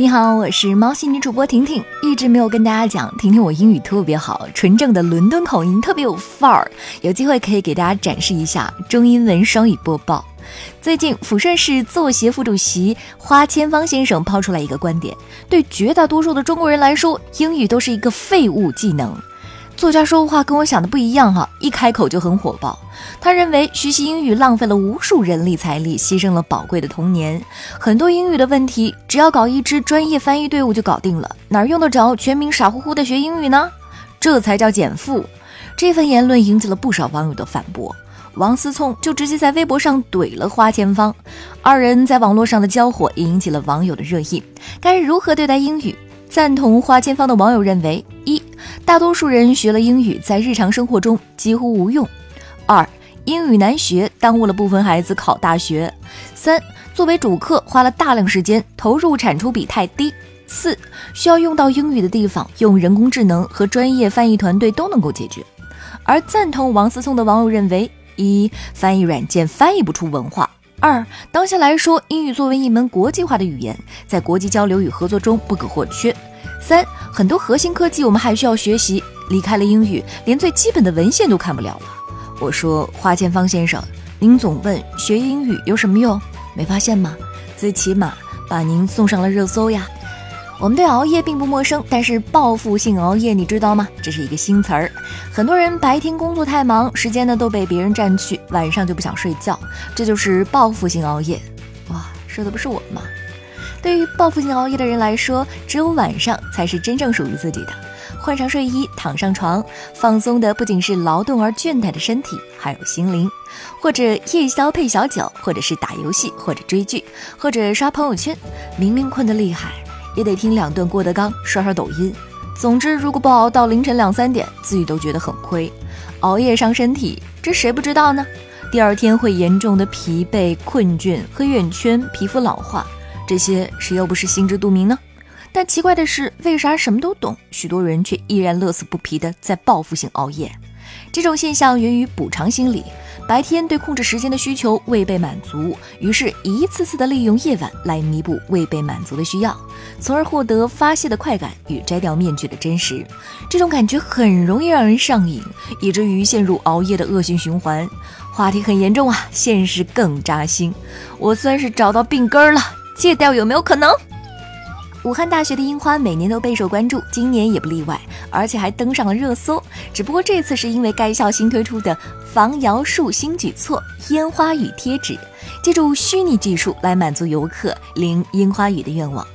你好，我是猫系女主播婷婷，一直没有跟大家讲，婷婷我英语特别好，纯正的伦敦口音，特别有范儿，有机会可以给大家展示一下中英文双语播报。最近，抚顺市作协副主席花千芳先生抛出来一个观点：对绝大多数的中国人来说，英语都是一个废物技能。作家说话跟我想的不一样哈，一开口就很火爆。他认为学习英语浪费了无数人力财力，牺牲了宝贵的童年。很多英语的问题，只要搞一支专业翻译队伍就搞定了，哪用得着全民傻乎乎的学英语呢？这才叫减负。这份言论引起了不少网友的反驳。王思聪就直接在微博上怼了花千芳，二人在网络上的交火也引起了网友的热议。该如何对待英语？赞同花千芳的网友认为：一、大多数人学了英语，在日常生活中几乎无用；二、英语难学，耽误了部分孩子考大学；三、作为主课，花了大量时间，投入产出比太低；四、需要用到英语的地方，用人工智能和专业翻译团队都能够解决。而赞同王思聪的网友认为：一、翻译软件翻译不出文化。二，当下来说，英语作为一门国际化的语言，在国际交流与合作中不可或缺。三，很多核心科技我们还需要学习，离开了英语，连最基本的文献都看不了了。我说，花建芳先生，您总问学英语有什么用，没发现吗？最起码把您送上了热搜呀。我们对熬夜并不陌生，但是报复性熬夜你知道吗？这是一个新词儿。很多人白天工作太忙，时间呢都被别人占去，晚上就不想睡觉，这就是报复性熬夜。哇，说的不是我吗？对于报复性熬夜的人来说，只有晚上才是真正属于自己的。换上睡衣，躺上床，放松的不仅是劳动而倦怠的身体，还有心灵。或者夜宵配小酒，或者是打游戏，或者追剧，或者刷朋友圈。明明困得厉害。也得听两段郭德纲，刷刷抖音。总之，如果不熬到凌晨两三点，自己都觉得很亏。熬夜伤身体，这谁不知道呢？第二天会严重的疲惫、困倦、黑眼圈、皮肤老化，这些谁又不是心知肚明呢？但奇怪的是，为啥什么都懂，许多人却依然乐此不疲的在报复性熬夜？这种现象源于补偿心理。白天对控制时间的需求未被满足，于是一次次的利用夜晚来弥补未被满足的需要，从而获得发泄的快感与摘掉面具的真实。这种感觉很容易让人上瘾，以至于陷入熬夜的恶性循环。话题很严重啊，现实更扎心。我算是找到病根了，戒掉有没有可能？武汉大学的樱花每年都备受关注，今年也不例外，而且还登上了热搜。只不过这次是因为该校新推出的防摇树新举措——烟花雨贴纸，借助虚拟技术来满足游客淋樱花雨的愿望，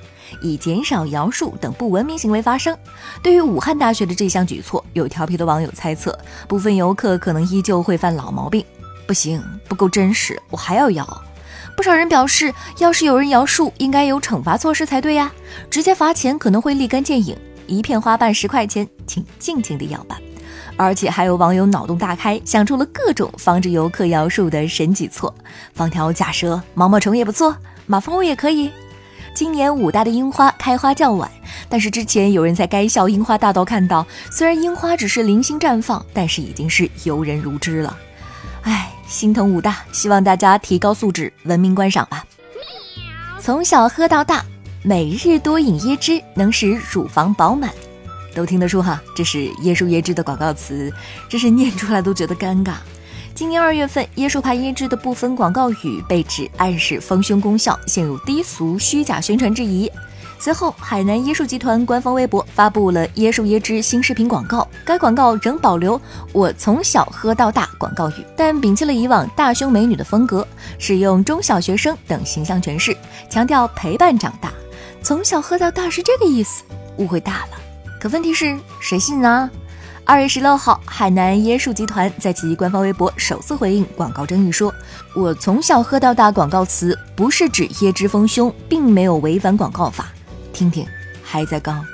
以减少摇树等不文明行为发生。对于武汉大学的这项举措，有调皮的网友猜测，部分游客可能依旧会犯老毛病。不行，不够真实，我还要摇。不少人表示，要是有人摇树，应该有惩罚措施才对呀，直接罚钱可能会立竿见影。一片花瓣十块钱，请尽情的摇吧。而且还有网友脑洞大开，想出了各种防止游客摇树的神举措，放条假蛇、毛毛虫也不错，马蜂窝也可以。今年武大的樱花开花较晚，但是之前有人在该校樱花大道看到，虽然樱花只是零星绽放，但是已经是游人如织了。心疼武大，希望大家提高素质，文明观赏吧。从小喝到大，每日多饮椰汁能使乳房饱满，都听得出哈，这是椰树椰汁的广告词，真是念出来都觉得尴尬。今年二月份，椰树牌椰汁的部分广告语被指暗示丰胸功效，陷入低俗虚假宣传之疑。随后，海南椰树集团官方微博发布了椰树椰汁新视频广告。该广告仍保留“我从小喝到大”广告语，但摒弃了以往大胸美女的风格，使用中小学生等形象诠释，强调陪伴长大。从小喝到大是这个意思，误会大了。可问题是谁信呢？二月十六号，海南椰树集团在其官方微博首次回应广告争议，说：“我从小喝到大广告词不是指椰汁丰胸，并没有违反广告法。”听听，还在刚。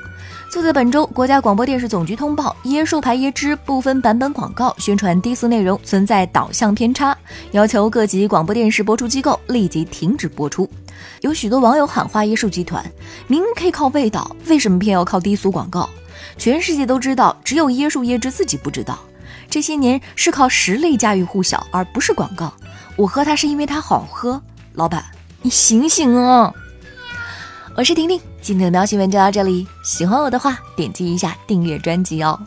就在本周，国家广播电视总局通报椰树牌椰汁部分版本广告宣传低俗内容存在导向偏差，要求各级广播电视播出机构立即停止播出。有许多网友喊话椰树集团，明明可以靠味道，为什么偏要靠低俗广告？全世界都知道，只有椰树椰汁自己不知道。这些年是靠实力家喻户晓，而不是广告。我喝它是因为它好喝，老板，你醒醒啊！我是婷婷，今天的喵新闻就到这里。喜欢我的话，点击一下订阅专辑哦。